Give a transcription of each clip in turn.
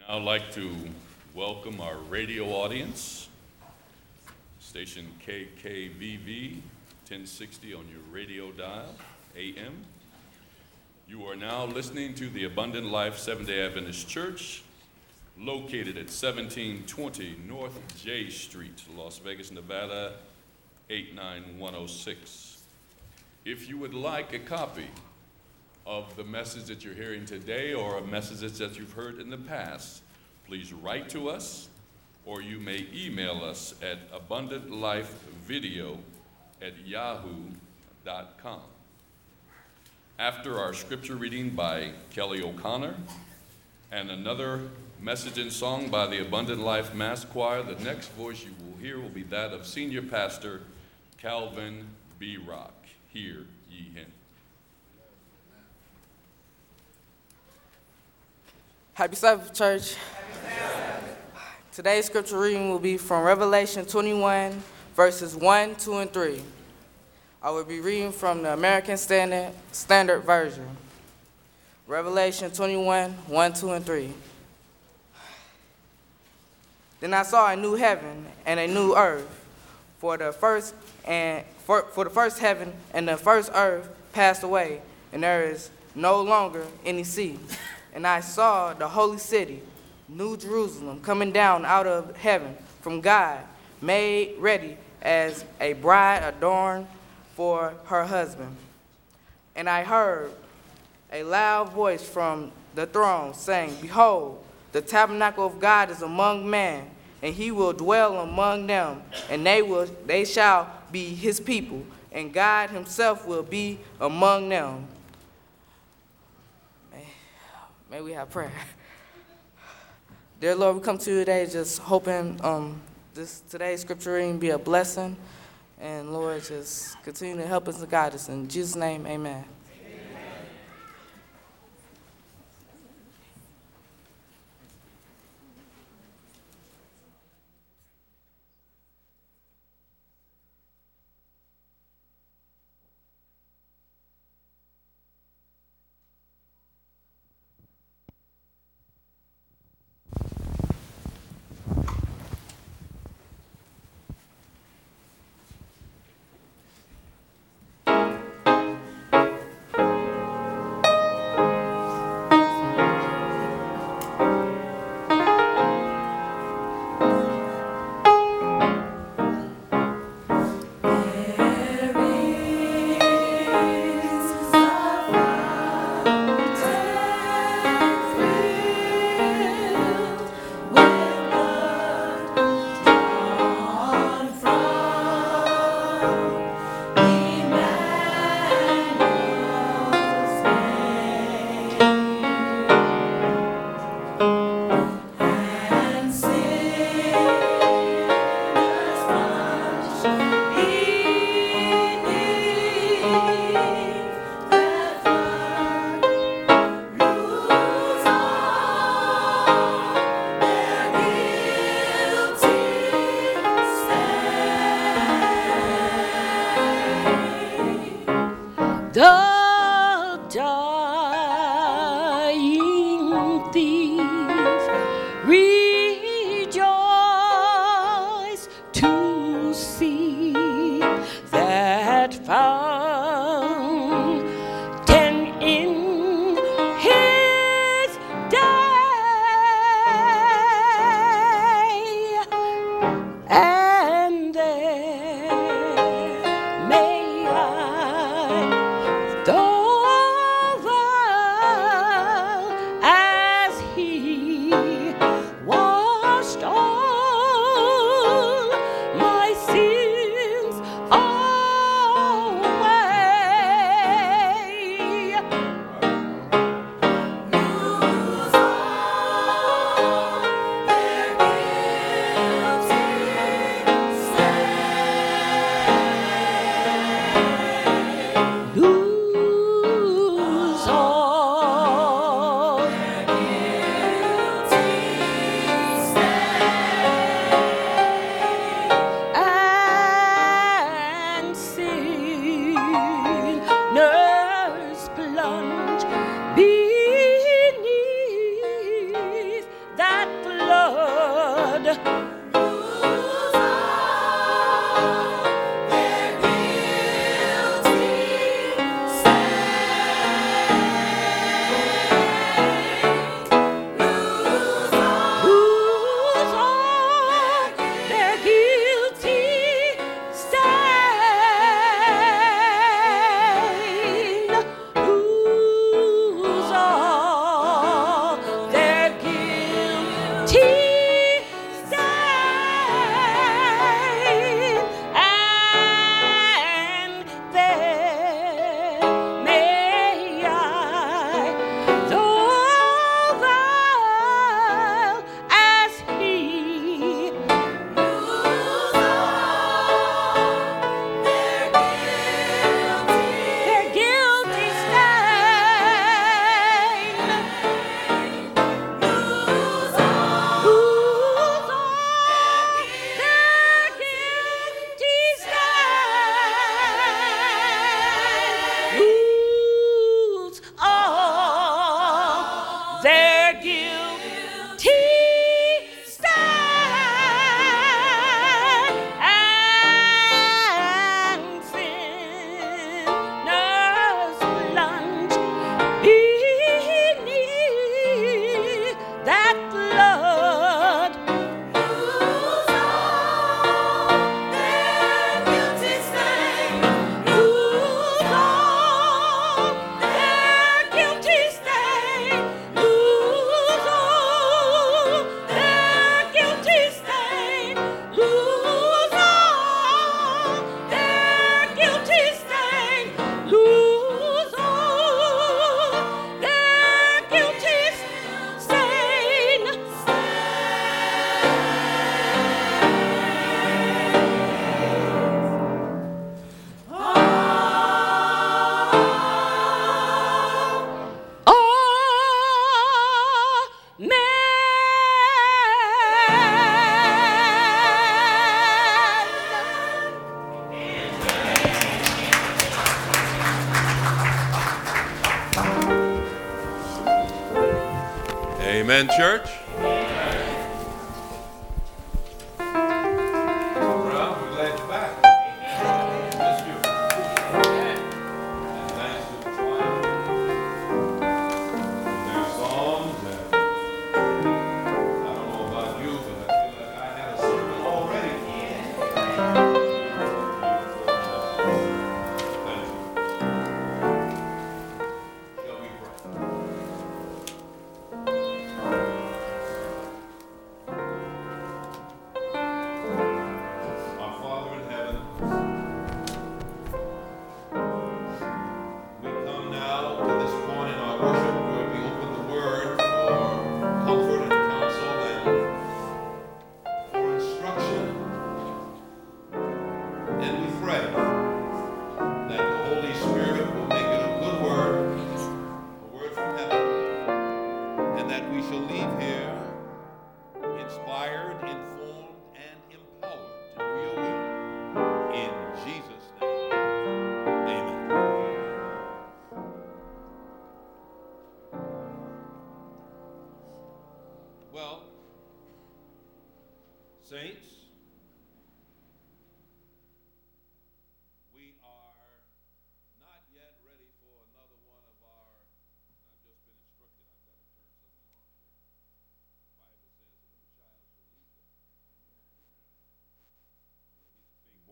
Now like to welcome our radio audience, station KKVV 1060 on your radio dial, AM. You are now listening to the Abundant Life Seventh day Adventist Church, located at 1720 North J Street, Las Vegas, Nevada 89106. If you would like a copy of the message that you're hearing today or a message that you've heard in the past, please write to us or you may email us at abundantlifevideo at yahoo.com. After our scripture reading by Kelly O'Connor and another message and song by the Abundant Life Mass Choir, the next voice you will hear will be that of Senior Pastor Calvin B. Rock. Hear ye him. Happy Sabbath, church. Today's scripture reading will be from Revelation 21, verses 1, 2, and 3. I will be reading from the American Standard, Standard Version. Revelation 21, 1, 2, and 3. Then I saw a new heaven and a new earth, for the first and for, for the first heaven and the first earth passed away, and there is no longer any sea. And I saw the holy city, New Jerusalem, coming down out of heaven from God, made ready as a bride adorned for her husband. And I heard a loud voice from the throne saying, Behold, the tabernacle of God is among men, and he will dwell among them, and they will they shall be his people, and God himself will be among them. May, we have prayer. Dear Lord, we come to you today just hoping um, this today's scripture reading be a blessing. And Lord, just continue to help us and guide us. In Jesus' name, amen. Ah.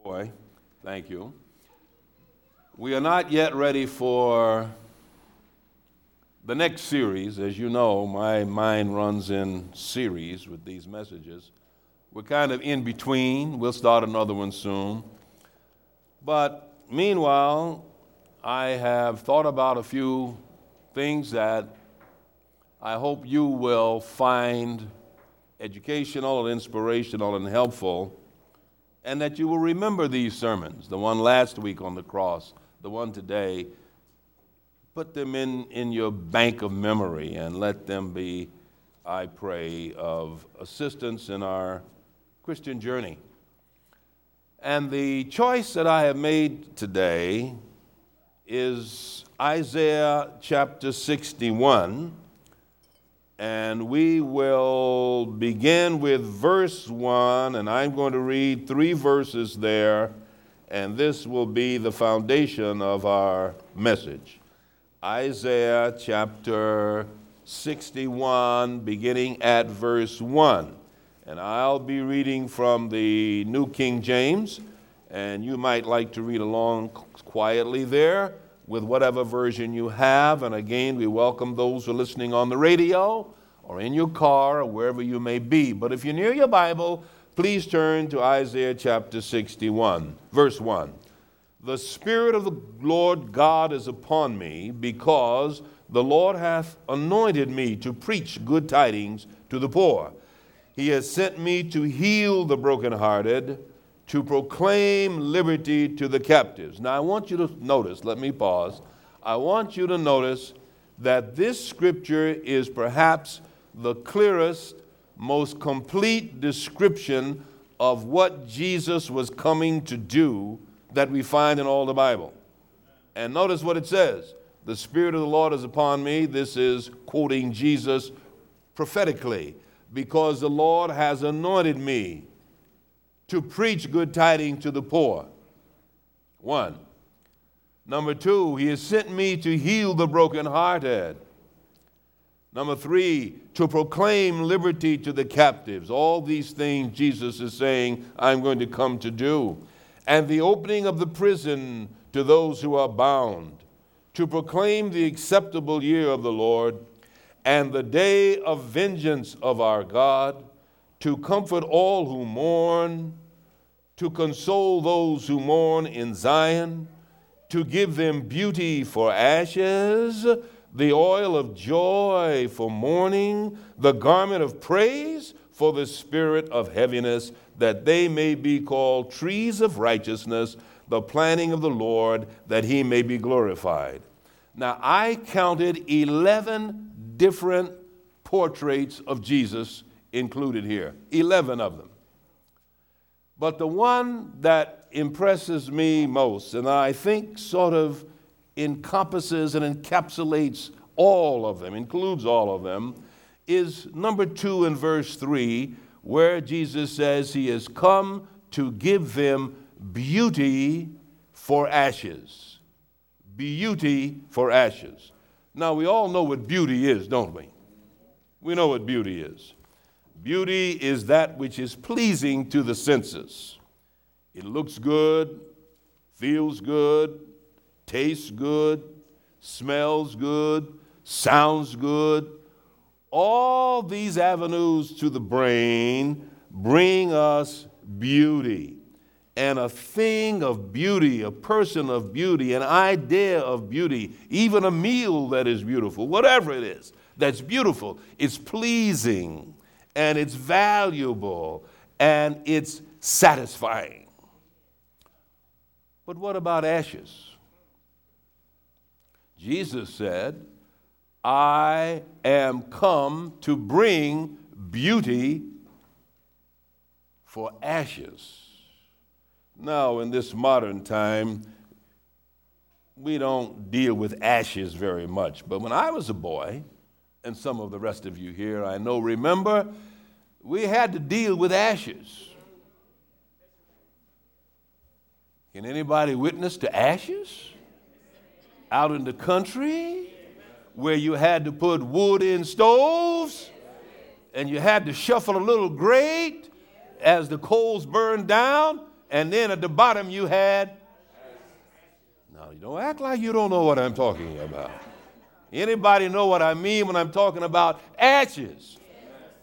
Boy, thank you. We are not yet ready for the next series. As you know, my mind runs in series with these messages. We're kind of in between. We'll start another one soon. But meanwhile, I have thought about a few things that I hope you will find educational and inspirational and helpful and that you will remember these sermons the one last week on the cross, the one today. Put them in, in your bank of memory and let them be, I pray, of assistance in our Christian journey. And the choice that I have made today is Isaiah chapter 61 and we will begin with verse 1, and I'm going to read three verses there, and this will be the foundation of our message. Isaiah chapter 61, beginning at verse 1. And I'll be reading from the New King James, and you might like to read along quietly there with whatever version you have. And again, we welcome those who are listening on the radio or in your car or wherever you may be. But if you're near your Bible, please turn to Isaiah chapter 61, verse 1. The Spirit of the Lord God is upon me because the Lord hath anointed me to preach good tidings to the poor. He has sent me to heal the brokenhearted to proclaim liberty to the captives. Now, I want you to notice, let me pause. I want you to notice that this scripture is perhaps the clearest, most complete description of what Jesus was coming to do that we find in all the Bible. And notice what it says The Spirit of the Lord is upon me. This is quoting Jesus prophetically because the Lord has anointed me to preach good tidings to the poor. One. Number two, he has sent me to heal the brokenhearted. Number three, to proclaim liberty to the captives. All these things Jesus is saying, I'm going to come to do. And the opening of the prison to those who are bound, to proclaim the acceptable year of the Lord and the day of vengeance of our God, to comfort all who mourn, to console those who mourn in Zion, to give them beauty for ashes the oil of joy for mourning, the garment of praise for the spirit of heaviness, that they may be called trees of righteousness, the planting of the Lord, that he may be glorified. Now, I counted 11 different portraits of Jesus included here, 11 of them. But the one that impresses me most, and I think sort of encompasses and encapsulates all of them, includes all of them, is number two in verse three, where Jesus says he has come to give them beauty for ashes. Beauty for ashes. Now, we all know what beauty is, don't we? We know what beauty is. Beauty is that which is pleasing to the senses. It looks good, feels good, tastes good, smells good, sounds good. All these avenues to the brain bring us beauty. And a thing of beauty, a person of beauty, an idea of beauty, even a meal that is beautiful, whatever it is that's beautiful, it's pleasing and it's valuable and it's satisfying. But what about ashes? Jesus said, I am come to bring beauty for ashes. Now, in this modern time, we don't deal with ashes very much. But when I was a boy, and some of the rest of you here I know remember, we had to deal with ashes. Can anybody witness to ashes? out in the country where you had to put wood in stoves and you had to shuffle a little grate as the coals burned down, and then at the bottom you had. Now, you don't act like you don't know what I'm talking about. Anybody know what I mean when I'm talking about ashes?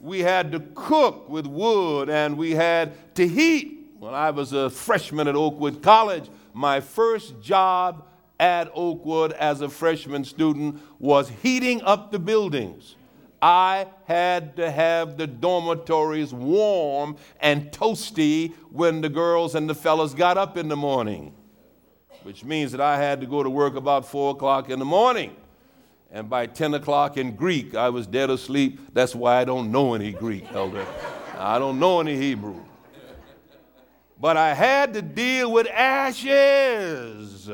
We had to cook with wood and we had to heat. When I was a freshman at Oakwood College, my first job at Oakwood as a freshman student was heating up the buildings. I had to have the dormitories warm and toasty when the girls and the fellas got up in the morning, which means that I had to go to work about 4 o'clock in the morning. And by 10 o'clock in Greek, I was dead asleep. That's why I don't know any Greek, Elder. I don't know any Hebrew. But I had to deal with ashes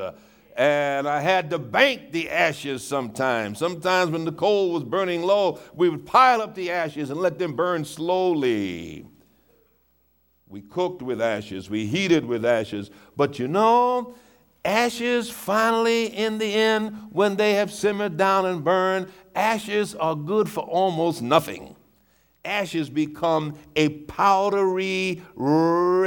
and I had to bank the ashes sometimes. Sometimes when the coal was burning low, we would pile up the ashes and let them burn slowly. We cooked with ashes, we heated with ashes, but you know, ashes finally, in the end, when they have simmered down and burned, ashes are good for almost nothing. Ashes become a powdery residue.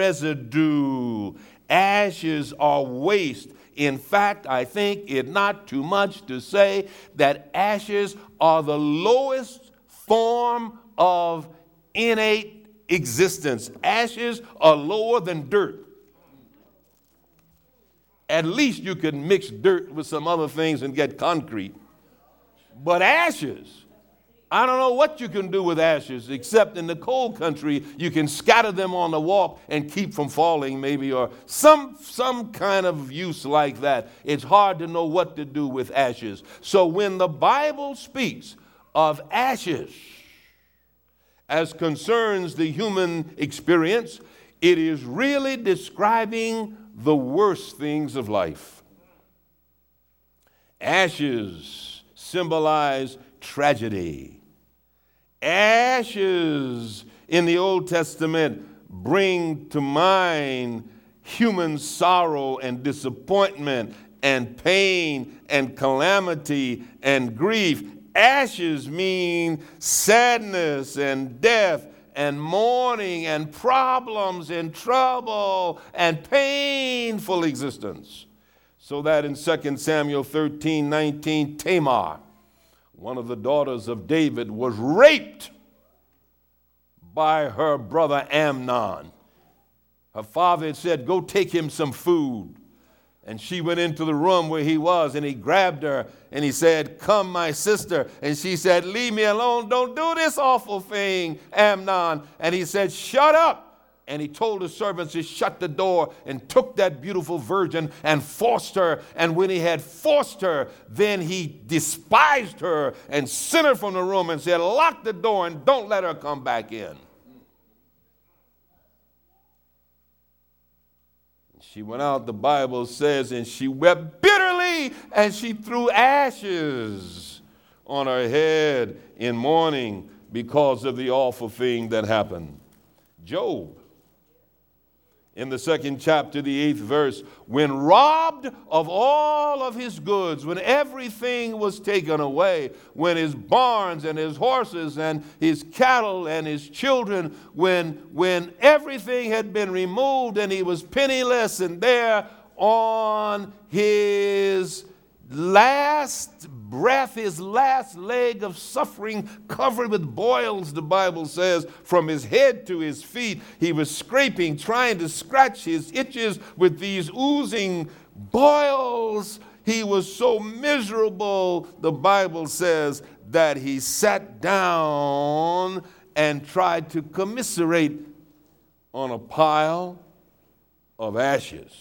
Ashes are waste in fact, I think it not too much to say that ashes are the lowest form of innate existence. Ashes are lower than dirt. At least you can mix dirt with some other things and get concrete. But ashes I don't know what you can do with ashes, except in the cold country, you can scatter them on the walk and keep from falling, maybe, or some, some kind of use like that. It's hard to know what to do with ashes. So when the Bible speaks of ashes as concerns the human experience, it is really describing the worst things of life. Ashes symbolize tragedy Ashes in the Old Testament bring to mind human sorrow and disappointment and pain and calamity and grief. Ashes mean sadness and death and mourning and problems and trouble and painful existence. So that in 2 Samuel 13 19, Tamar, one of the daughters of David, was raped by her brother Amnon. Her father had said, Go take him some food. And she went into the room where he was and he grabbed her and he said, Come, my sister. And she said, Leave me alone. Don't do this awful thing, Amnon. And he said, Shut up. And he told his servants to shut the door and took that beautiful virgin and forced her. And when he had forced her, then he despised her and sent her from the room and said, Lock the door and don't let her come back in. She went out, the Bible says, and she wept bitterly and she threw ashes on her head in mourning because of the awful thing that happened. Job in the second chapter, the eighth verse, when robbed of all of his goods, when everything was taken away, when his barns and his horses and his cattle and his children, when, when everything had been removed and he was penniless and there on his last breath, his last leg of suffering, covered with boils, the Bible says, from his head to his feet. He was scraping, trying to scratch his itches with these oozing boils. He was so miserable, the Bible says, that he sat down and tried to commiserate on a pile of ashes.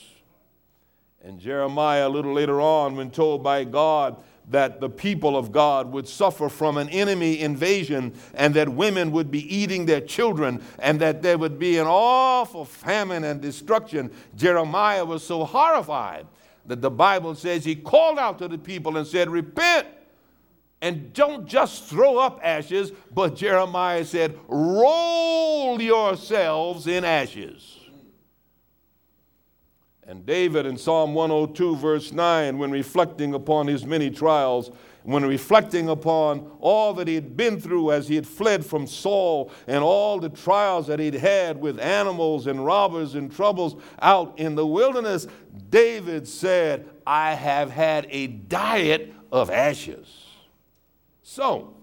And Jeremiah, a little later on, when told by God that the people of God would suffer from an enemy invasion and that women would be eating their children and that there would be an awful famine and destruction, Jeremiah was so horrified that the Bible says he called out to the people and said, Repent and don't just throw up ashes, but Jeremiah said, Roll yourselves in ashes. And David in Psalm 102, verse 9, when reflecting upon his many trials, when reflecting upon all that he had been through as he had fled from Saul and all the trials that he'd had with animals and robbers and troubles out in the wilderness, David said, I have had a diet of ashes. So,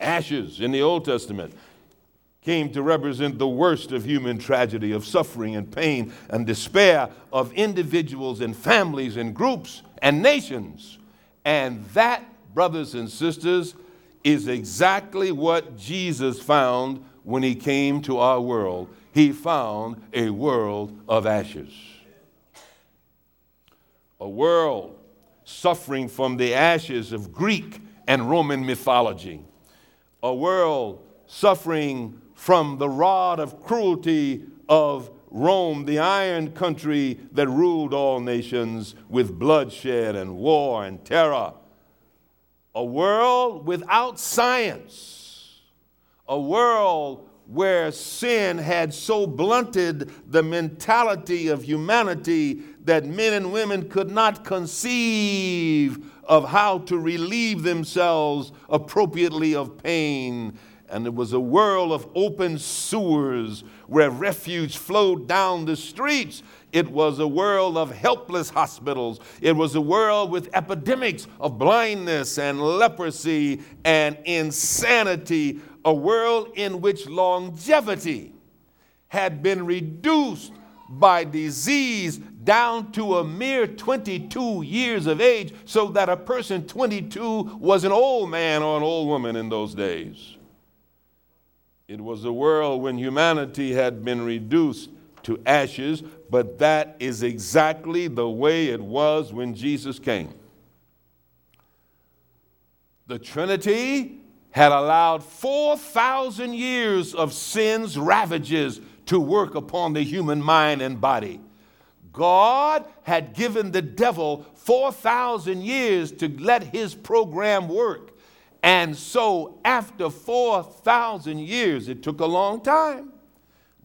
ashes in the Old Testament came to represent the worst of human tragedy, of suffering and pain and despair of individuals and families and groups and nations. And that, brothers and sisters, is exactly what Jesus found when he came to our world. He found a world of ashes. A world suffering from the ashes of Greek and Roman mythology. A world suffering from the rod of cruelty of Rome, the iron country that ruled all nations with bloodshed and war and terror. A world without science. A world where sin had so blunted the mentality of humanity that men and women could not conceive of how to relieve themselves appropriately of pain and it was a world of open sewers where refuge flowed down the streets. It was a world of helpless hospitals. It was a world with epidemics of blindness and leprosy and insanity, a world in which longevity had been reduced by disease down to a mere 22 years of age, so that a person 22 was an old man or an old woman in those days. It was a world when humanity had been reduced to ashes, but that is exactly the way it was when Jesus came. The Trinity had allowed 4,000 years of sin's ravages to work upon the human mind and body. God had given the devil 4,000 years to let his program work. And so, after 4,000 years, it took a long time,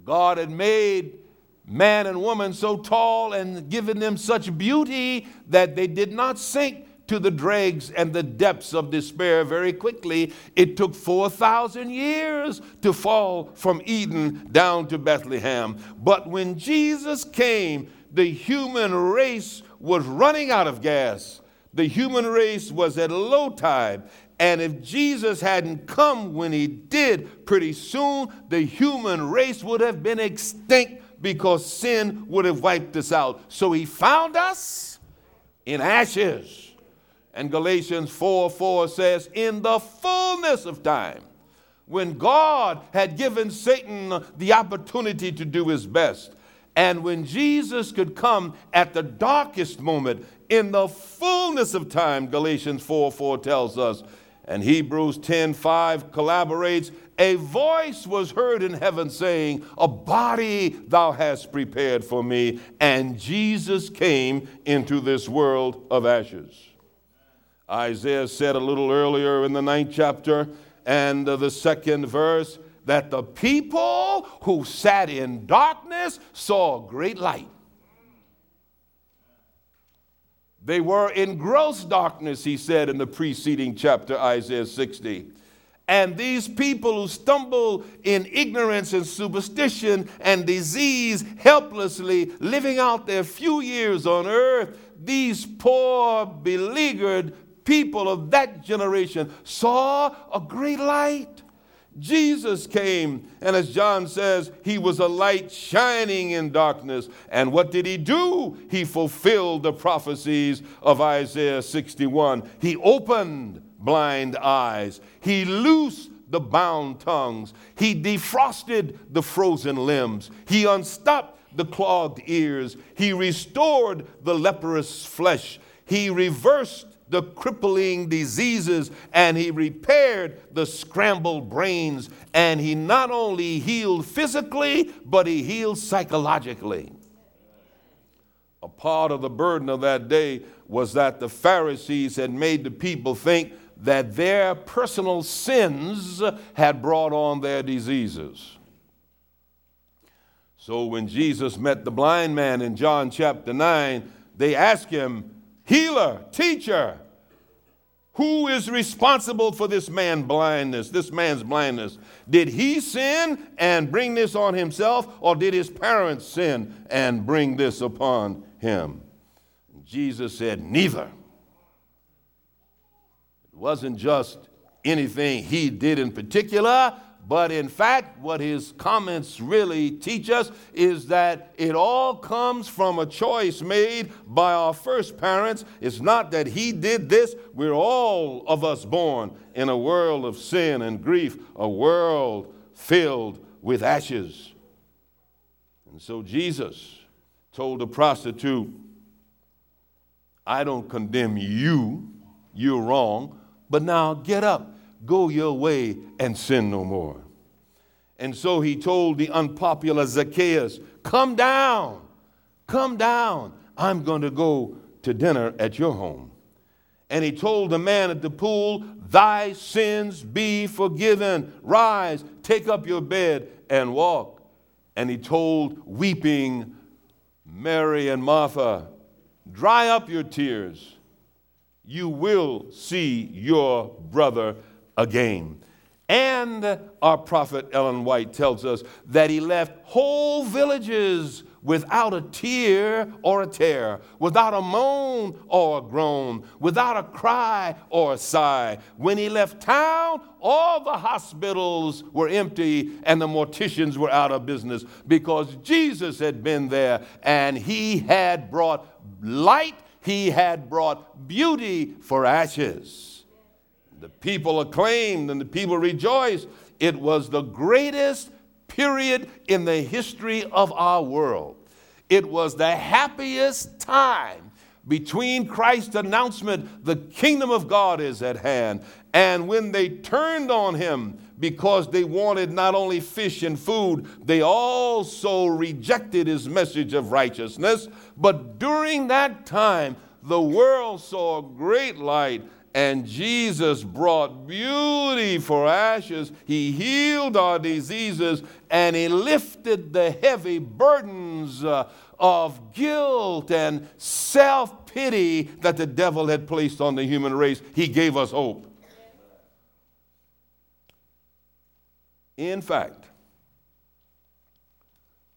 God had made man and woman so tall and given them such beauty that they did not sink to the dregs and the depths of despair very quickly. It took 4,000 years to fall from Eden down to Bethlehem. But when Jesus came, the human race was running out of gas. The human race was at low tide. And if Jesus hadn't come when he did, pretty soon the human race would have been extinct because sin would have wiped us out. So he found us in ashes. And Galatians 4 4 says, In the fullness of time, when God had given Satan the opportunity to do his best, and when Jesus could come at the darkest moment, in the fullness of time, Galatians 4 4 tells us, and Hebrews 10 5 collaborates, a voice was heard in heaven saying, A body thou hast prepared for me. And Jesus came into this world of ashes. Isaiah said a little earlier in the ninth chapter and the second verse that the people who sat in darkness saw great light. They were in gross darkness, he said in the preceding chapter, Isaiah 60. And these people who stumble in ignorance and superstition and disease, helplessly living out their few years on earth, these poor, beleaguered people of that generation saw a great light. Jesus came, and as John says, he was a light shining in darkness. And what did he do? He fulfilled the prophecies of Isaiah 61. He opened blind eyes, he loosed the bound tongues, he defrosted the frozen limbs, he unstopped the clogged ears, he restored the leprous flesh, he reversed the crippling diseases and he repaired the scrambled brains. And he not only healed physically, but he healed psychologically. A part of the burden of that day was that the Pharisees had made the people think that their personal sins had brought on their diseases. So when Jesus met the blind man in John chapter 9, they asked him, healer, teacher. Who is responsible for this man blindness, this man's blindness? Did he sin and bring this on himself, or did his parents sin and bring this upon him? Jesus said, Neither. It wasn't just anything he did in particular, but in fact, what his comments really teach us is that it all comes from a choice made by our first parents. It's not that he did this, we're all of us born in a world of sin and grief, a world filled with ashes. And so Jesus told the prostitute, I don't condemn you, you're wrong, but now get up Go your way and sin no more. And so he told the unpopular Zacchaeus, Come down, come down. I'm going to go to dinner at your home. And he told the man at the pool, Thy sins be forgiven. Rise, take up your bed, and walk. And he told weeping Mary and Martha, Dry up your tears. You will see your brother again. And our prophet Ellen White tells us that he left whole villages without a tear or a tear, without a moan or a groan, without a cry or a sigh. When he left town, all the hospitals were empty and the morticians were out of business because Jesus had been there and he had brought light, he had brought beauty for ashes. The people acclaimed and the people rejoiced. It was the greatest period in the history of our world. It was the happiest time between Christ's announcement, the kingdom of God is at hand, and when they turned on him because they wanted not only fish and food, they also rejected his message of righteousness. But during that time, the world saw a great light And Jesus brought beauty for ashes. He healed our diseases and He lifted the heavy burdens uh, of guilt and self pity that the devil had placed on the human race. He gave us hope. In fact,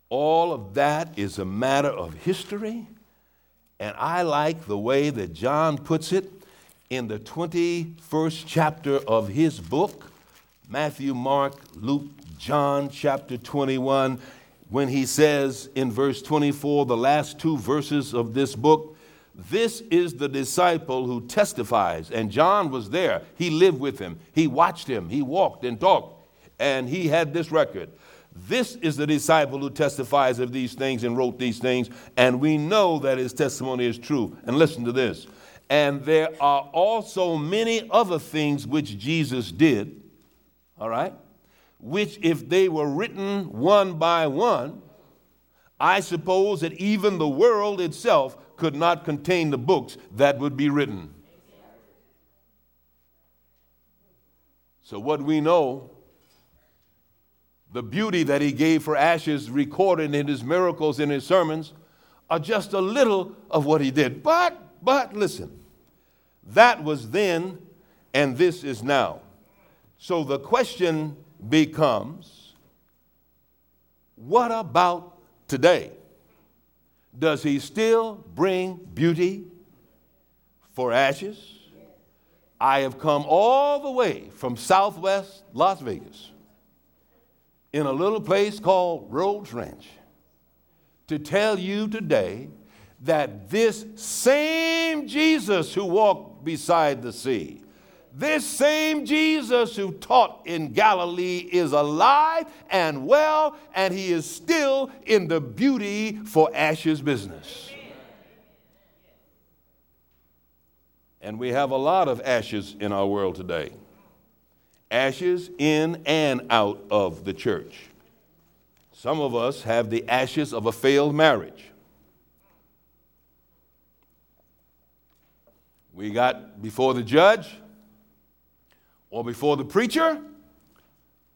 all of that is a matter of history, and I like the way that John puts it in the 21st chapter of his book Matthew, Mark, Luke, John, chapter 21, when he says in verse 24, the last two verses of this book, this is the disciple who testifies. And John was there. He lived with him. He watched him. He walked and talked and he had this record. This is the disciple who testifies of these things and wrote these things, and we know that his testimony is true. And listen to this. And there are also many other things which Jesus did, all right, which if they were written one by one, I suppose that even the world itself could not contain the books that would be written. So, what we know the beauty that he gave for ashes recorded in his miracles in his sermons are just a little of what he did. But, but listen, that was then and this is now. So the question becomes what about today? Does he still bring beauty for ashes? I have come all the way from southwest Las Vegas in a little place called Rhodes Ranch to tell you today that this same Jesus who walked beside the sea, this same Jesus who taught in Galilee is alive and well, and he is still in the beauty for ashes business. And we have a lot of ashes in our world today ashes in and out of the church. Some of us have the ashes of a failed marriage. We got before the judge or before the preacher,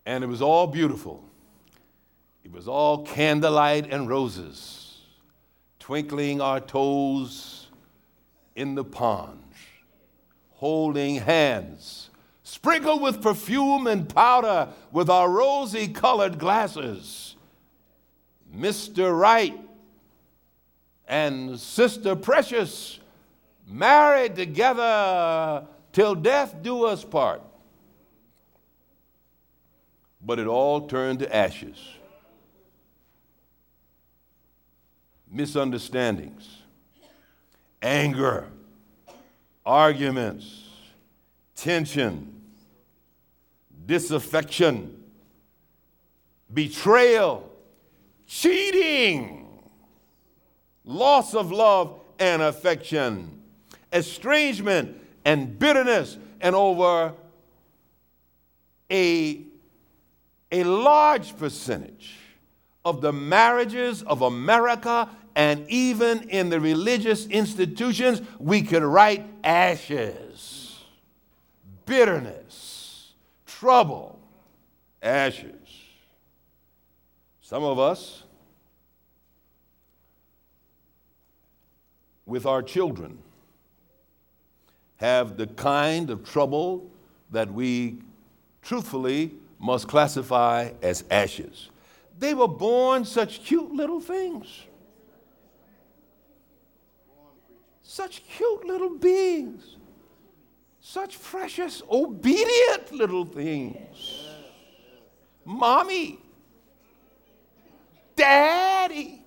and it was all beautiful. It was all candlelight and roses, twinkling our toes in the pond, holding hands sprinkled with perfume and powder with our rosy colored glasses. Mr. Right and Sister Precious married together till death do us part. But it all turned to ashes. Misunderstandings, anger, arguments, tension, disaffection, betrayal, cheating, loss of love and affection, estrangement and bitterness, and over a, a large percentage of the marriages of America and even in the religious institutions, we could write ashes, bitterness trouble, ashes. Some of us, with our children, have the kind of trouble that we truthfully must classify as ashes. They were born such cute little things. Such cute little beings such precious, obedient little things. Mommy, daddy.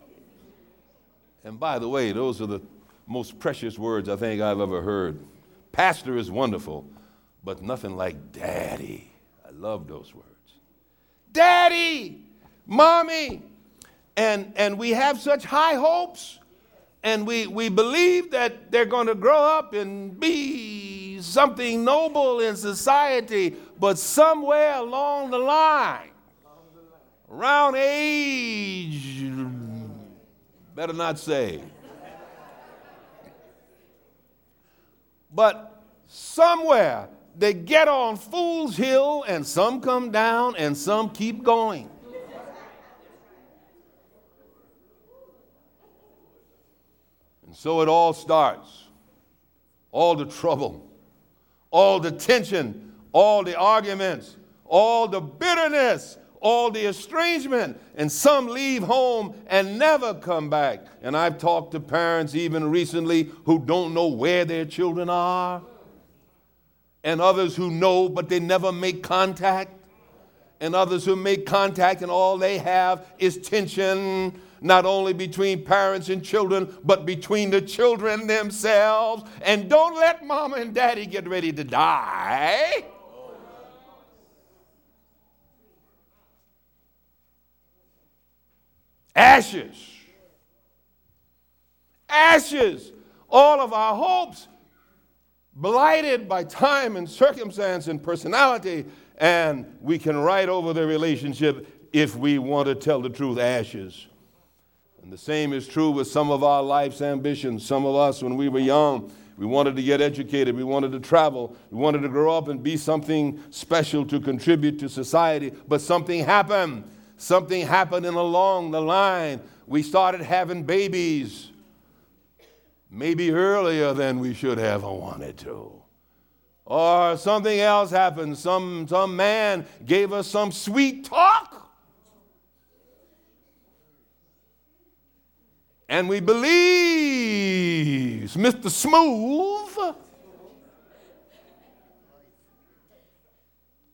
And by the way, those are the most precious words I think I've ever heard. Pastor is wonderful, but nothing like daddy. I love those words. Daddy, mommy. And, and we have such high hopes, and we, we believe that they're going to grow up and be something noble in society, but somewhere along the line, around age, better not say. But somewhere they get on Fool's Hill and some come down and some keep going. And so it all starts. All the trouble, all the tension, all the arguments, all the bitterness, all the estrangement, and some leave home and never come back. And I've talked to parents even recently who don't know where their children are, and others who know but they never make contact, and others who make contact and all they have is tension not only between parents and children, but between the children themselves. And don't let mama and daddy get ready to die. Ashes. Ashes. All of our hopes blighted by time and circumstance and personality, and we can write over the relationship if we want to tell the truth ashes. And the same is true with some of our life's ambitions. Some of us, when we were young, we wanted to get educated. We wanted to travel. We wanted to grow up and be something special to contribute to society. But something happened. Something happened and along the line. We started having babies. Maybe earlier than we should have wanted to. Or something else happened. Some, some man gave us some sweet talk and we believe Mr. Smooth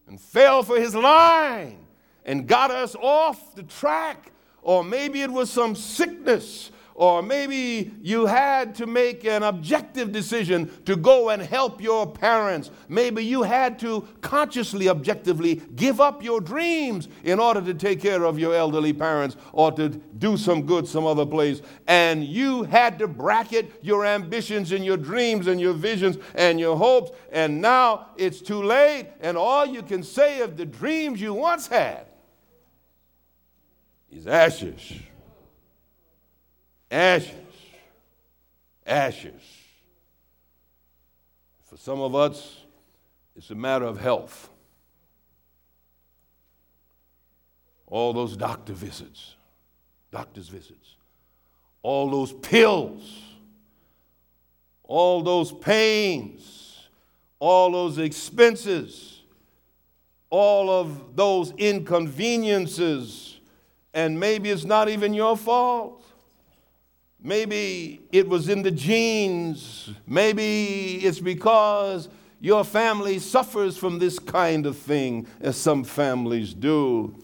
and fell for his line and got us off the track. Or maybe it was some sickness or maybe you had to make an objective decision to go and help your parents. Maybe you had to consciously, objectively give up your dreams in order to take care of your elderly parents or to do some good some other place. And you had to bracket your ambitions and your dreams and your visions and your hopes. And now it's too late, and all you can say of the dreams you once had is ashes ashes. Ashes. For some of us, it's a matter of health. All those doctor visits, doctor's visits, all those pills, all those pains, all those expenses, all of those inconveniences, and maybe it's not even your fault. Maybe it was in the genes. Maybe it's because your family suffers from this kind of thing, as some families do.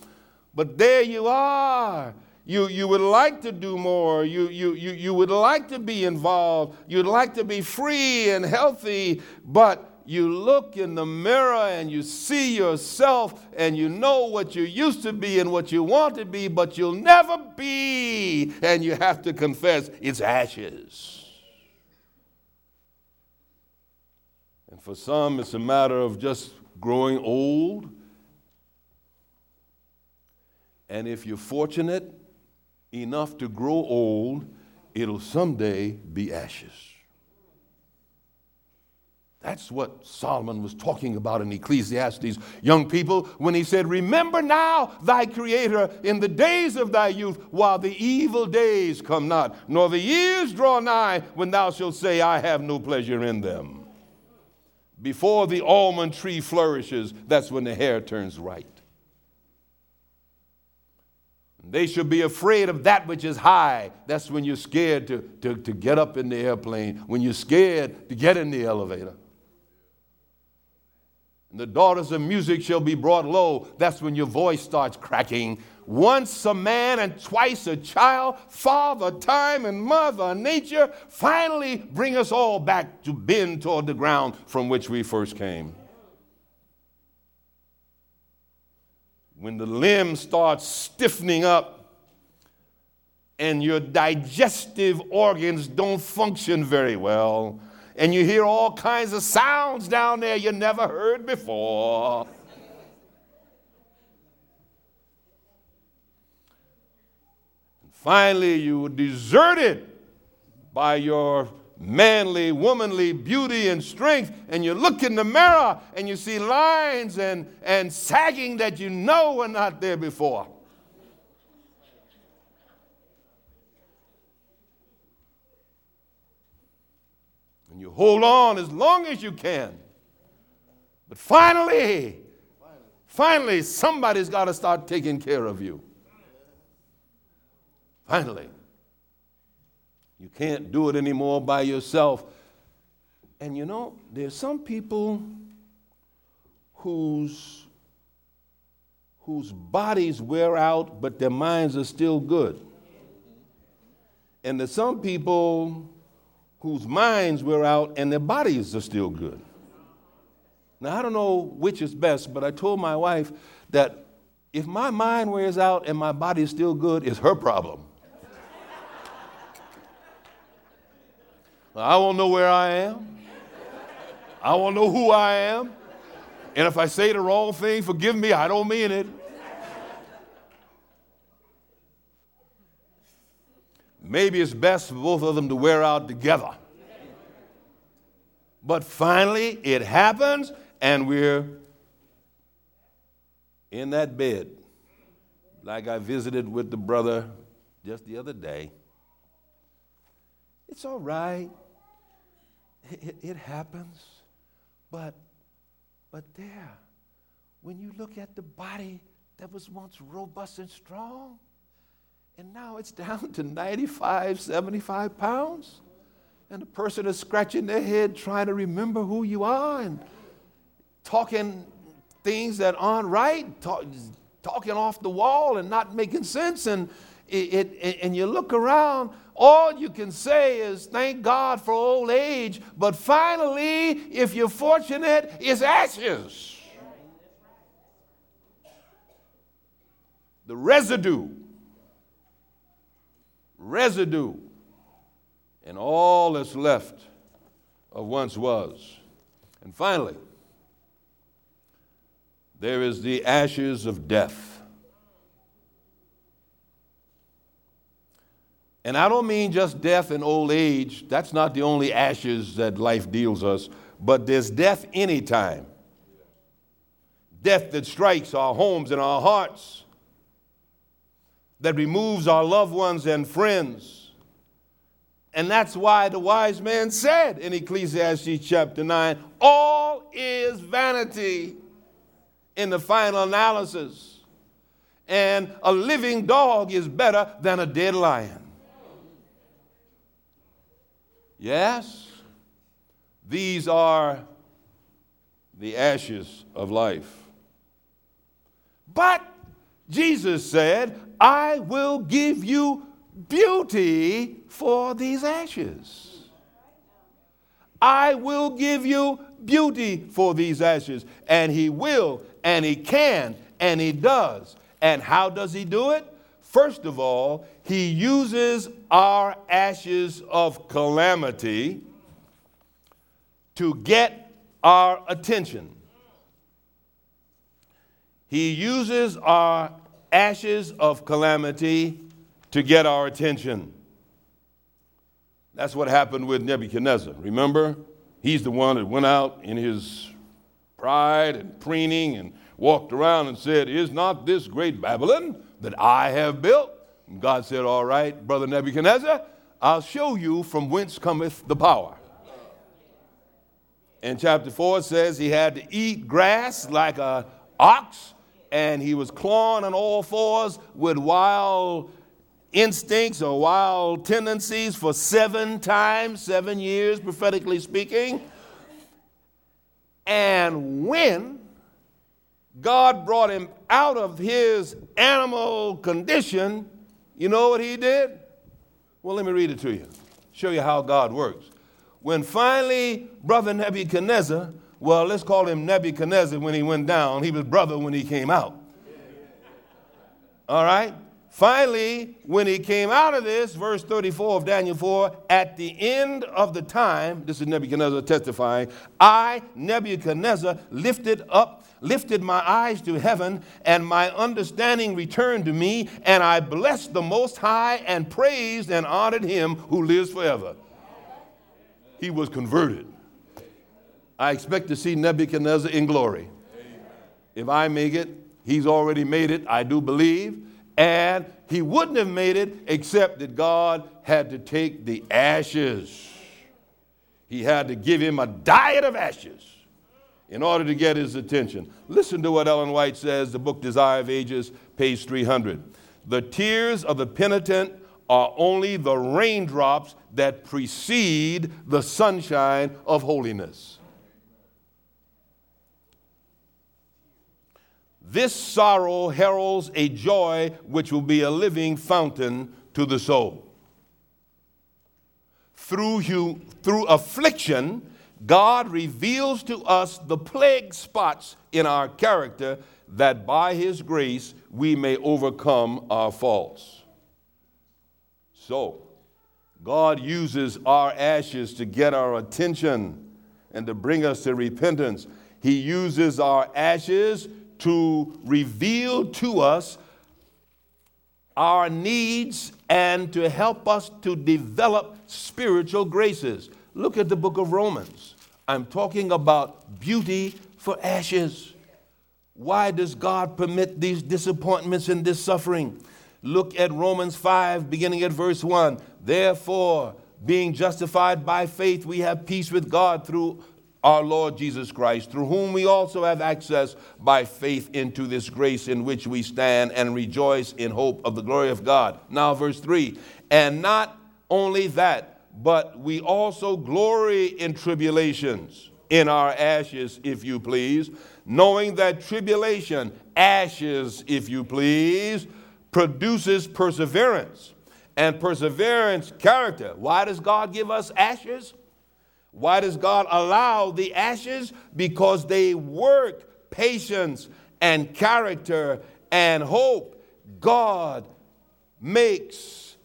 But there you are. You, you would like to do more. You, you, you, you would like to be involved. You'd like to be free and healthy, but you look in the mirror and you see yourself and you know what you used to be and what you want to be, but you'll never be. And you have to confess it's ashes. And for some, it's a matter of just growing old. And if you're fortunate enough to grow old, it'll someday be ashes. That's what Solomon was talking about in Ecclesiastes, young people, when he said, Remember now thy Creator in the days of thy youth, while the evil days come not, nor the years draw nigh, when thou shalt say, I have no pleasure in them. Before the almond tree flourishes, that's when the hair turns right. They should be afraid of that which is high. That's when you're scared to, to, to get up in the airplane, when you're scared to get in the elevator. The daughters of music shall be brought low. That's when your voice starts cracking. Once a man and twice a child, father time and mother nature finally bring us all back to bend toward the ground from which we first came. When the limbs start stiffening up and your digestive organs don't function very well, and you hear all kinds of sounds down there you never heard before. And finally, you were deserted by your manly, womanly beauty and strength, and you look in the mirror and you see lines and, and sagging that you know were not there before. And you hold on as long as you can. But finally, finally, somebody's got to start taking care of you. Finally. You can't do it anymore by yourself. And you know, there's some people whose, whose bodies wear out, but their minds are still good. And there's some people whose minds wear out and their bodies are still good. Now, I don't know which is best, but I told my wife that if my mind wears out and my body is still good, it's her problem. I won't know where I am. I won't know who I am. And if I say the wrong thing, forgive me, I don't mean it. Maybe it's best for both of them to wear out together. But finally, it happens, and we're in that bed. Like I visited with the brother just the other day. It's all right. It, it happens. But, but there, when you look at the body that was once robust and strong, and now it's down to 95, 75 pounds, and the person is scratching their head trying to remember who you are and talking things that aren't right, talk, talking off the wall and not making sense, and, it, it, and you look around all you can say is thank God for old age, but finally, if you're fortunate, it's ashes. The residue, residue, and all that's left of once was. And finally, there is the ashes of death. And I don't mean just death and old age. That's not the only ashes that life deals us, but there's death anytime. Death that strikes our homes and our hearts, that removes our loved ones and friends. And that's why the wise man said in Ecclesiastes chapter 9 all is vanity in the final analysis. And a living dog is better than a dead lion. Yes, these are the ashes of life. But Jesus said, I will give you beauty for these ashes. I will give you beauty for these ashes. And He will, and He can, and He does. And how does He do it? First of all, he uses our ashes of calamity to get our attention. He uses our ashes of calamity to get our attention. That's what happened with Nebuchadnezzar. Remember? He's the one that went out in his pride and preening and walked around and said, Is not this great Babylon that I have built? And God said, All right, brother Nebuchadnezzar, I'll show you from whence cometh the power. And chapter 4, says he had to eat grass like a ox, and he was clawing on all fours with wild instincts or wild tendencies for seven times, seven years, prophetically speaking. And when God brought him out of his animal condition, you know what he did? Well, let me read it to you, show you how God works. When finally brother Nebuchadnezzar, well, let's call him Nebuchadnezzar when he went down, he was brother when he came out. All right? Finally, when he came out of this, verse 34 of Daniel 4, at the end of the time, this is Nebuchadnezzar testifying, I, Nebuchadnezzar, lifted up, lifted my eyes to heaven, and my understanding returned to me, and I blessed the Most High and praised and honored him who lives forever. he was converted. I expect to see Nebuchadnezzar in glory. If I make it, he's already made it, I do believe. And he wouldn't have made it except that God had to take the ashes. He had to give him a diet of ashes in order to get his attention. Listen to what Ellen White says, the book Desire of Ages, page 300. The tears of the penitent are only the raindrops that precede the sunshine of holiness. This sorrow heralds a joy which will be a living fountain to the soul. Through, you, through affliction, God reveals to us the plague spots in our character that by His grace we may overcome our faults. So, God uses our ashes to get our attention and to bring us to repentance. He uses our ashes to reveal to us our needs and to help us to develop spiritual graces. Look at the book of Romans. I'm talking about beauty for ashes. Why does God permit these disappointments and this suffering? Look at Romans 5, beginning at verse 1. Therefore, being justified by faith, we have peace with God through our Lord Jesus Christ, through whom we also have access by faith into this grace in which we stand and rejoice in hope of the glory of God. Now, verse 3 And not only that, but we also glory in tribulations, in our ashes, if you please, knowing that tribulation, ashes, if you please, produces perseverance. And perseverance, character. Why does God give us ashes? Why does God allow the ashes? Because they work patience and character and hope. God makes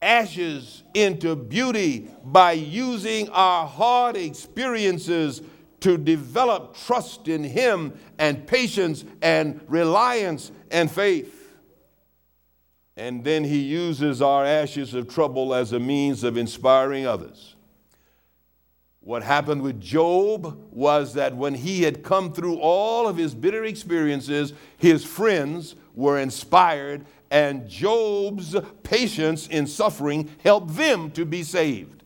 ashes into beauty by using our hard experiences to develop trust in Him and patience and reliance and faith. And then He uses our ashes of trouble as a means of inspiring others. What happened with Job was that when he had come through all of his bitter experiences, his friends were inspired, and Job's patience in suffering helped them to be saved.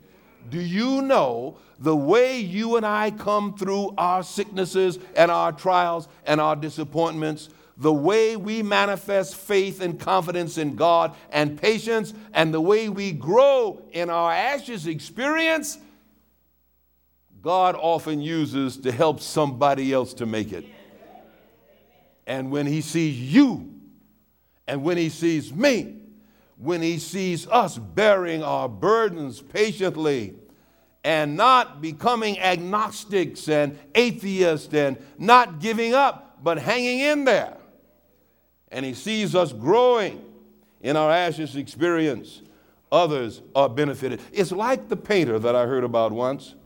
Do you know the way you and I come through our sicknesses and our trials and our disappointments? The way we manifest faith and confidence in God and patience, and the way we grow in our ashes experience God often uses to help somebody else to make it. And when He sees you, and when He sees me, when He sees us bearing our burdens patiently, and not becoming agnostics and atheists and not giving up, but hanging in there. And He sees us growing in our ashes experience. Others are benefited. It's like the painter that I heard about once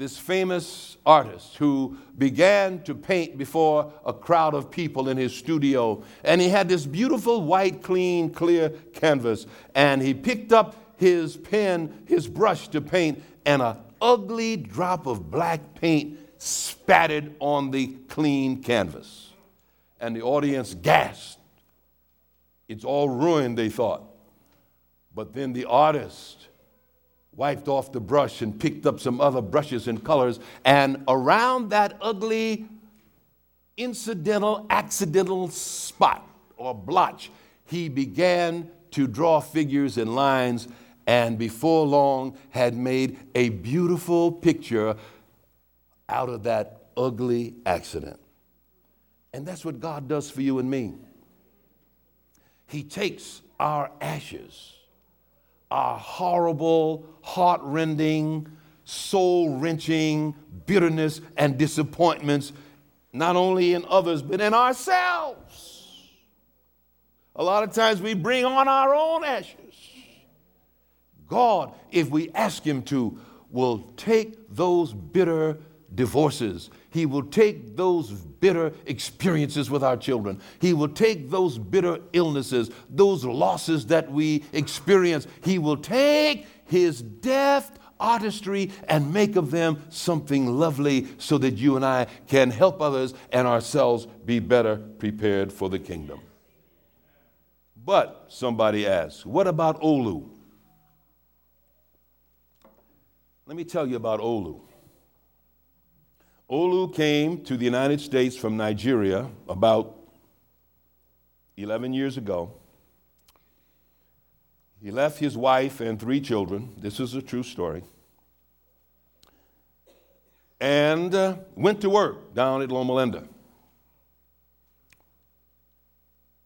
this famous artist who began to paint before a crowd of people in his studio. And he had this beautiful, white, clean, clear canvas. And he picked up his pen, his brush to paint, and an ugly drop of black paint spattered on the clean canvas. And the audience gasped. It's all ruined, they thought. But then the artist wiped off the brush and picked up some other brushes and colors, and around that ugly, incidental, accidental spot or blotch, he began to draw figures and lines, and before long had made a beautiful picture out of that ugly accident. And that's what God does for you and me. He takes our ashes are horrible, heart rending, soul wrenching bitterness and disappointments, not only in others, but in ourselves. A lot of times we bring on our own ashes. God, if we ask Him to, will take those bitter divorces. He will take those bitter experiences with our children. He will take those bitter illnesses, those losses that we experience. He will take His deft, artistry and make of them something lovely so that you and I can help others and ourselves be better prepared for the kingdom. But somebody asks, what about Olu? Let me tell you about Olu. Olu came to the United States from Nigeria about 11 years ago. He left his wife and three children. This is a true story. And uh, went to work down at Loma Linda.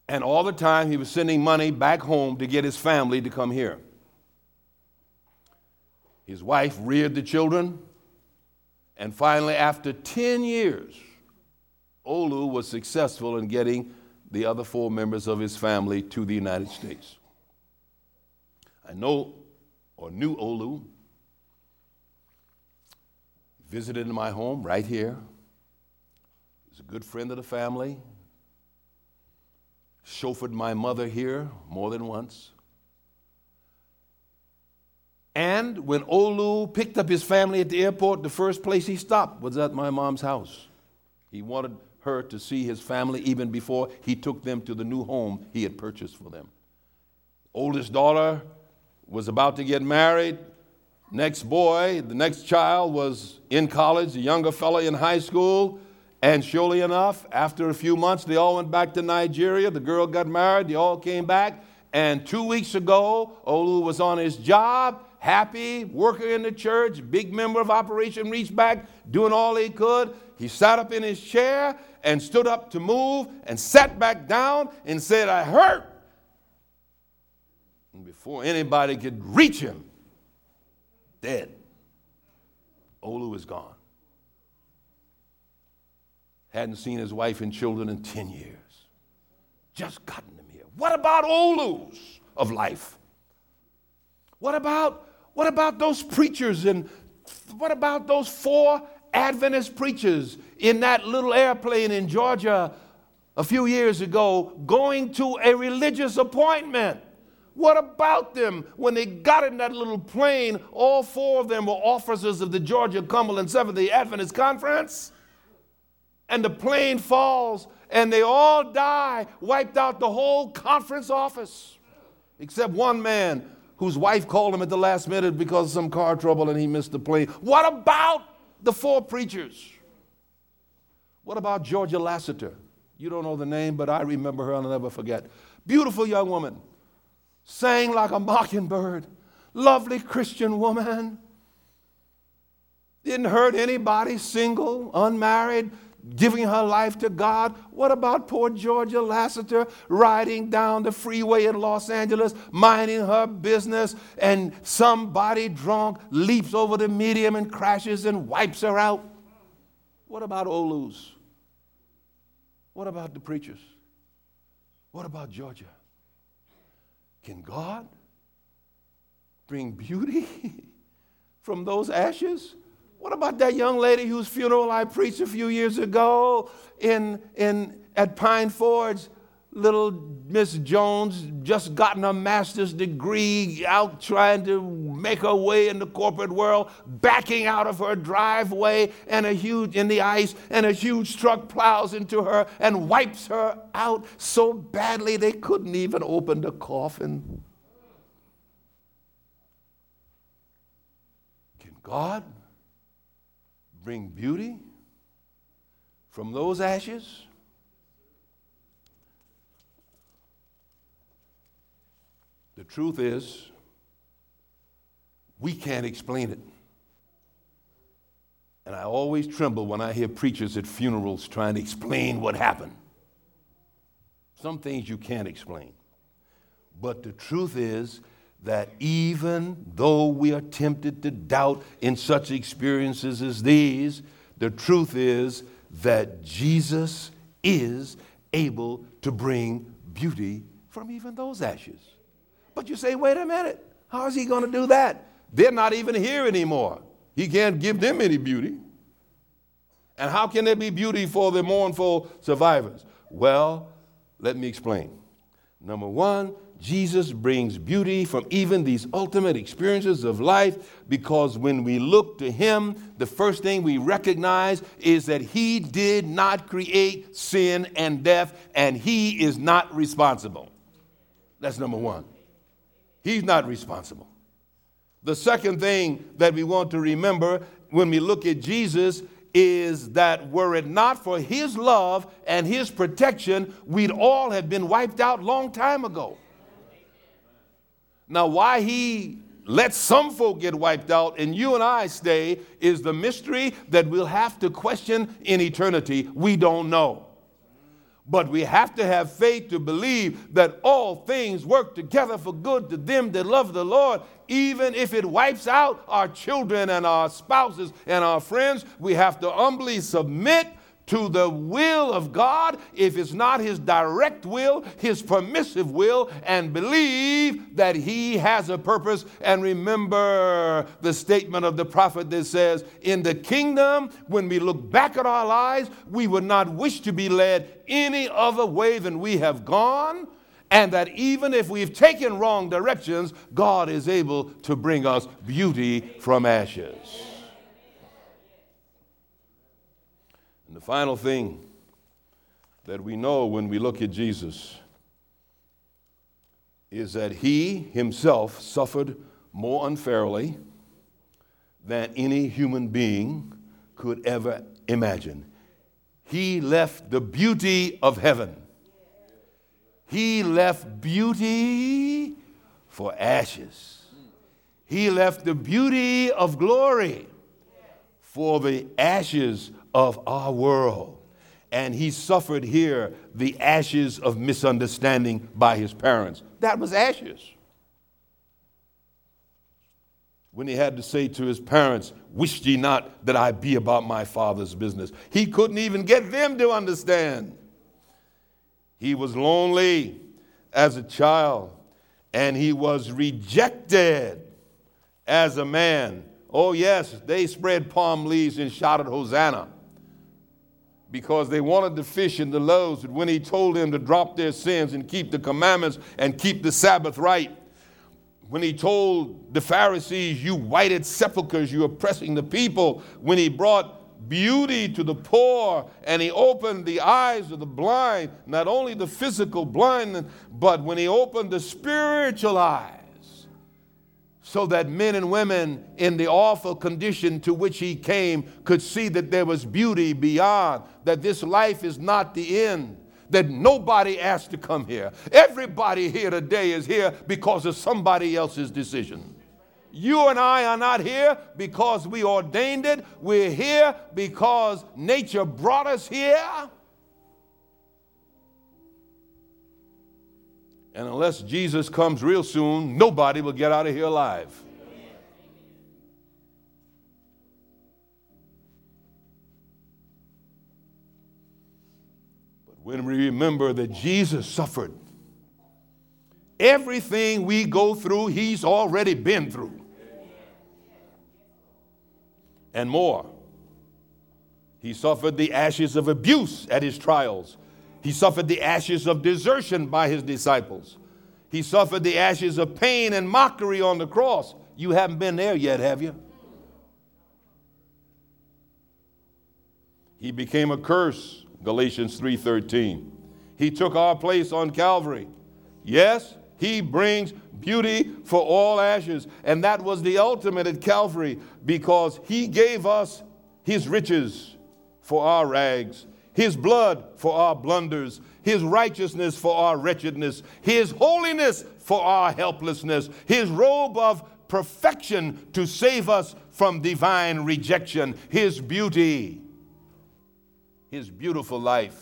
And all the time he was sending money back home to get his family to come here. His wife reared the children. And finally, after 10 years, Olu was successful in getting the other four members of his family to the United States. I know or knew Olu. Visited in my home right here. He's a good friend of the family. Chauffeured my mother here more than once. And when Olu picked up his family at the airport, the first place he stopped was at my mom's house. He wanted her to see his family even before he took them to the new home he had purchased for them. Oldest daughter was about to get married. Next boy, the next child was in college, the younger fellow in high school. And surely enough, after a few months, they all went back to Nigeria. The girl got married, they all came back. And two weeks ago, Olu was on his job, happy, working in the church, big member of Operation Reach Back, doing all he could. He sat up in his chair and stood up to move and sat back down and said, I hurt. And before anybody could reach him, dead. Olu is gone. Hadn't seen his wife and children in 10 years. Just gotten them here. What about Olus of life? What about, what about those preachers and what about those four Adventist preachers in that little airplane in Georgia a few years ago going to a religious appointment? What about them when they got in that little plane? All four of them were officers of the Georgia Cumberland Seventh day Adventist Conference. And the plane falls and they all die, wiped out the whole conference office, except one man whose wife called him at the last minute because of some car trouble and he missed the plane. What about the four preachers? What about Georgia Lassiter? You don't know the name, but I remember her, I'll never forget. Beautiful young woman sang like a mockingbird. Lovely Christian woman. Didn't hurt anybody, single, unmarried, giving her life to God. What about poor Georgia Lassiter riding down the freeway in Los Angeles, minding her business, and somebody drunk leaps over the median and crashes and wipes her out? What about Olus? What about the preachers? What about Georgia? Can God bring beauty from those ashes? What about that young lady whose funeral I preached a few years ago in, in, at Pine Forge? Little Miss Jones just gotten a master's degree, out trying to make her way in the corporate world, backing out of her driveway and a huge in the ice, and a huge truck plows into her and wipes her out so badly they couldn't even open the coffin. Can God bring beauty from those ashes? The truth is, we can't explain it. And I always tremble when I hear preachers at funerals trying to explain what happened. Some things you can't explain. But the truth is that even though we are tempted to doubt in such experiences as these, the truth is that Jesus is able to bring beauty from even those ashes. But you say, wait a minute, how is he going to do that? They're not even here anymore. He can't give them any beauty. And how can there be beauty for the mournful survivors? Well, let me explain. Number one, Jesus brings beauty from even these ultimate experiences of life because when we look to Him, the first thing we recognize is that He did not create sin and death, and He is not responsible. That's number one. He's not responsible. The second thing that we want to remember when we look at Jesus is that were it not for his love and his protection, we'd all have been wiped out long time ago. Now, why he lets some folk get wiped out and you and I stay is the mystery that we'll have to question in eternity. We don't know. But we have to have faith to believe that all things work together for good to them that love the Lord. Even if it wipes out our children and our spouses and our friends, we have to humbly submit to the will of God, if it's not His direct will, His permissive will, and believe that He has a purpose. And remember the statement of the prophet that says, In the kingdom, when we look back at our lives, we would not wish to be led any other way than we have gone. And that even if we've taken wrong directions, God is able to bring us beauty from ashes. And the final thing that we know when we look at Jesus is that he himself suffered more unfairly than any human being could ever imagine. He left the beauty of heaven. He left beauty for ashes. He left the beauty of glory for the ashes of our world. And he suffered here the ashes of misunderstanding by his parents. That was ashes. When he had to say to his parents, Wish ye not that I be about my father's business. He couldn't even get them to understand. He was lonely as a child, and he was rejected as a man. Oh, yes, they spread palm leaves and shouted, Hosanna because they wanted the fish and the loaves. But when he told them to drop their sins and keep the commandments and keep the Sabbath right, when he told the Pharisees, You whited sepulchres, you oppressing the people, when he brought beauty to the poor and he opened the eyes of the blind, not only the physical blind, but when he opened the spiritual eyes so that men and women in the awful condition to which he came could see that there was beauty beyond, that this life is not the end, that nobody asked to come here. Everybody here today is here because of somebody else's decision. You and I are not here because we ordained it. We're here because nature brought us here. And unless Jesus comes real soon, nobody will get out of here alive. But when we remember that Jesus suffered, everything we go through, He's already been through. And more. He suffered the ashes of abuse at His trials. He suffered the ashes of desertion by his disciples. He suffered the ashes of pain and mockery on the cross. You haven't been there yet, have you? He became a curse, Galatians 3:13. He took our place on Calvary. Yes, he brings beauty for all ashes, and that was the ultimate at Calvary because he gave us his riches for our rags his blood for our blunders, His righteousness for our wretchedness, His holiness for our helplessness, His robe of perfection to save us from divine rejection, His beauty, His beautiful life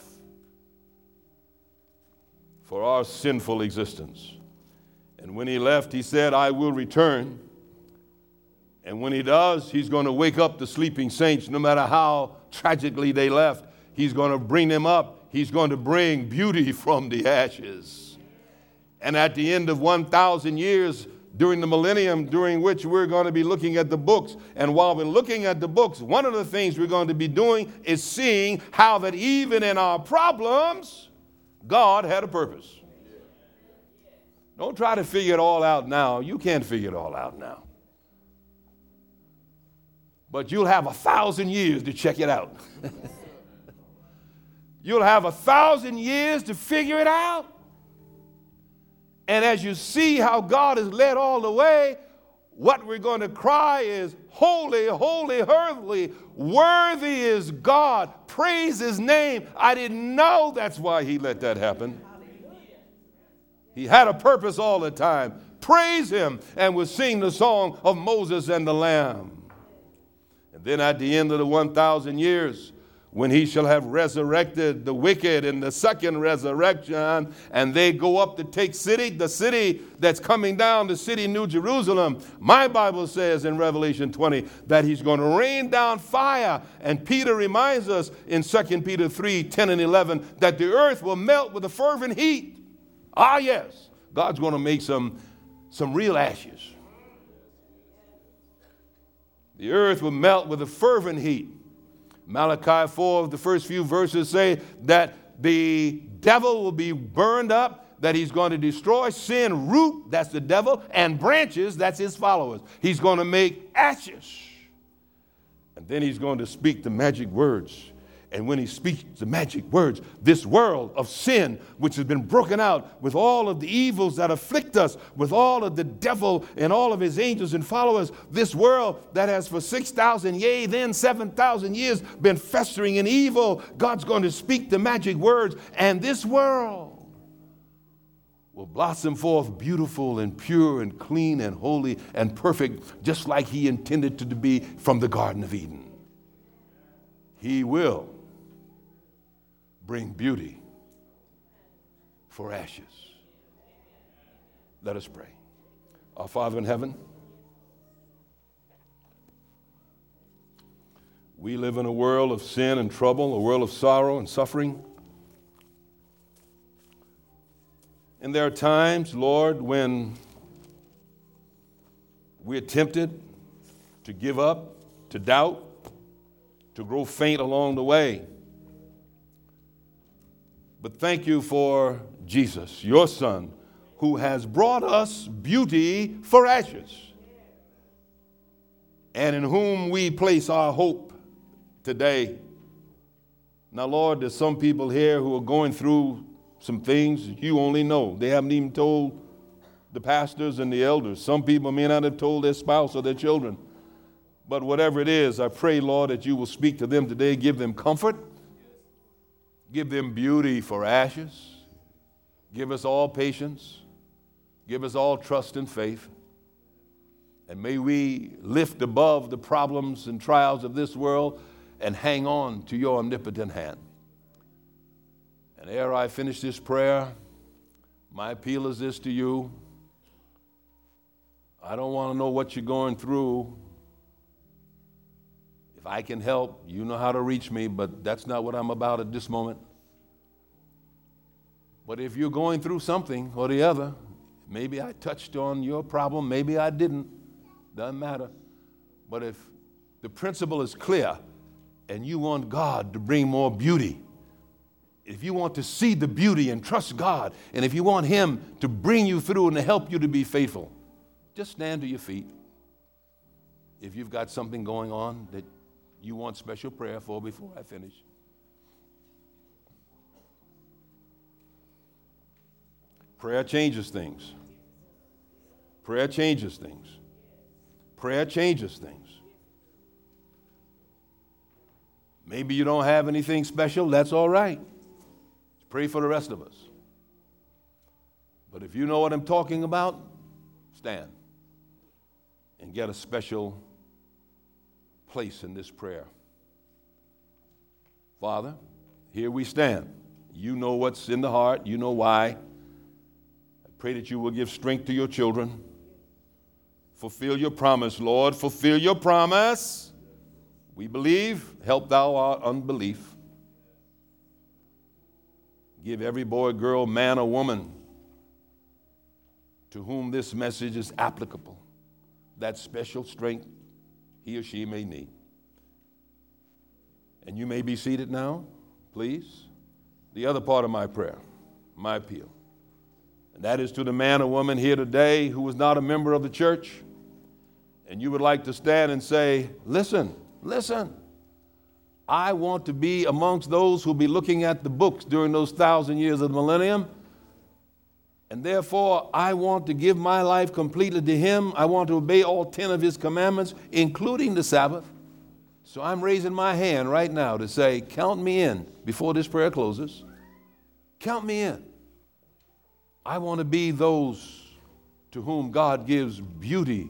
for our sinful existence. And when He left, He said, I will return. And when He does, He's going to wake up the sleeping saints, no matter how tragically they left. He's going to bring them up. He's going to bring beauty from the ashes. And at the end of 1,000 years, during the millennium, during which we're going to be looking at the books. And while we're looking at the books, one of the things we're going to be doing is seeing how that even in our problems, God had a purpose. Don't try to figure it all out now. You can't figure it all out now. But you'll have a thousand years to check it out. you'll have a thousand years to figure it out. And as you see how God has led all the way, what we're going to cry is, Holy, holy, holy, worthy is God. Praise his name. I didn't know that's why he let that happen. He had a purpose all the time. Praise him, and we'll sing the song of Moses and the Lamb. And then at the end of the 1,000 years, when he shall have resurrected the wicked in the second resurrection, and they go up to take city, the city that's coming down, the city New Jerusalem. My Bible says in Revelation 20 that he's going to rain down fire. And Peter reminds us in 2 Peter 3 10 and 11 that the earth will melt with a fervent heat. Ah, yes, God's going to make some, some real ashes. The earth will melt with a fervent heat. Malachi 4, the first few verses say that the devil will be burned up, that he's going to destroy sin, root, that's the devil, and branches, that's his followers. He's going to make ashes. And then he's going to speak the magic words and when he speaks the magic words, this world of sin, which has been broken out with all of the evils that afflict us, with all of the devil and all of his angels and followers, this world that has for 6,000, yea, then 7,000 years been festering in evil, God's going to speak the magic words, and this world will blossom forth beautiful and pure and clean and holy and perfect, just like he intended it to be from the Garden of Eden. He will bring beauty for ashes. Let us pray. Our Father in heaven, we live in a world of sin and trouble, a world of sorrow and suffering. And there are times, Lord, when we're tempted to give up, to doubt, to grow faint along the way. But thank you for Jesus, your Son, who has brought us beauty for ashes, and in whom we place our hope today. Now, Lord, there's some people here who are going through some things you only know. They haven't even told the pastors and the elders. Some people may not have told their spouse or their children. But whatever it is, I pray, Lord, that you will speak to them today, give them comfort Give them beauty for ashes. Give us all patience. Give us all trust and faith. And may we lift above the problems and trials of this world and hang on to your omnipotent hand. And ere I finish this prayer, my appeal is this to you. I don't want to know what you're going through. If I can help, you know how to reach me, but that's not what I'm about at this moment. But if you're going through something or the other, maybe I touched on your problem, maybe I didn't, doesn't matter. But if the principle is clear and you want God to bring more beauty, if you want to see the beauty and trust God, and if you want Him to bring you through and to help you to be faithful, just stand to your feet. If you've got something going on that you want special prayer for before I finish. Prayer changes things. Prayer changes things. Prayer changes things. Maybe you don't have anything special, that's all right. Pray for the rest of us. But if you know what I'm talking about, stand and get a special place in this prayer. Father, here we stand. You know what's in the heart, you know why. I pray that you will give strength to your children. Fulfill your promise, Lord. Fulfill your promise. We believe, help thou our unbelief. Give every boy, girl, man, or woman to whom this message is applicable that special strength he or she may need. And you may be seated now, please. The other part of my prayer, my appeal. And that is to the man or woman here today who is not a member of the church, and you would like to stand and say, Listen, listen. I want to be amongst those who'll be looking at the books during those thousand years of the millennium. And therefore, I want to give my life completely to Him. I want to obey all 10 of His commandments, including the Sabbath. So I'm raising my hand right now to say, Count me in before this prayer closes. Count me in. I want to be those to whom God gives beauty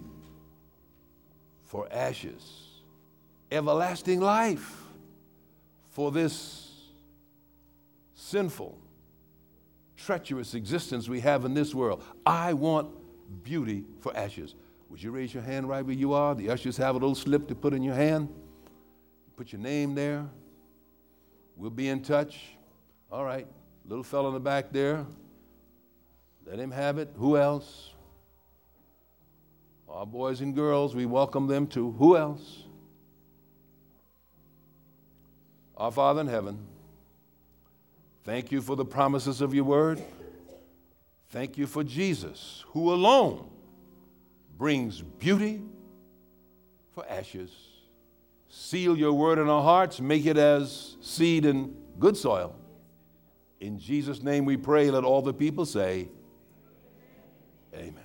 for ashes, everlasting life for this sinful, treacherous existence we have in this world. I want beauty for ashes. Would you raise your hand right where you are? The ushers have a little slip to put in your hand. Put your name there. We'll be in touch. All right, little fellow in the back there. Let him have it. Who else? Our boys and girls, we welcome them to Who else? Our Father in heaven, thank you for the promises of your word. Thank you for Jesus, who alone brings beauty for ashes. Seal your word in our hearts, make it as seed in good soil. In Jesus' name we pray, let all the people say, Amen.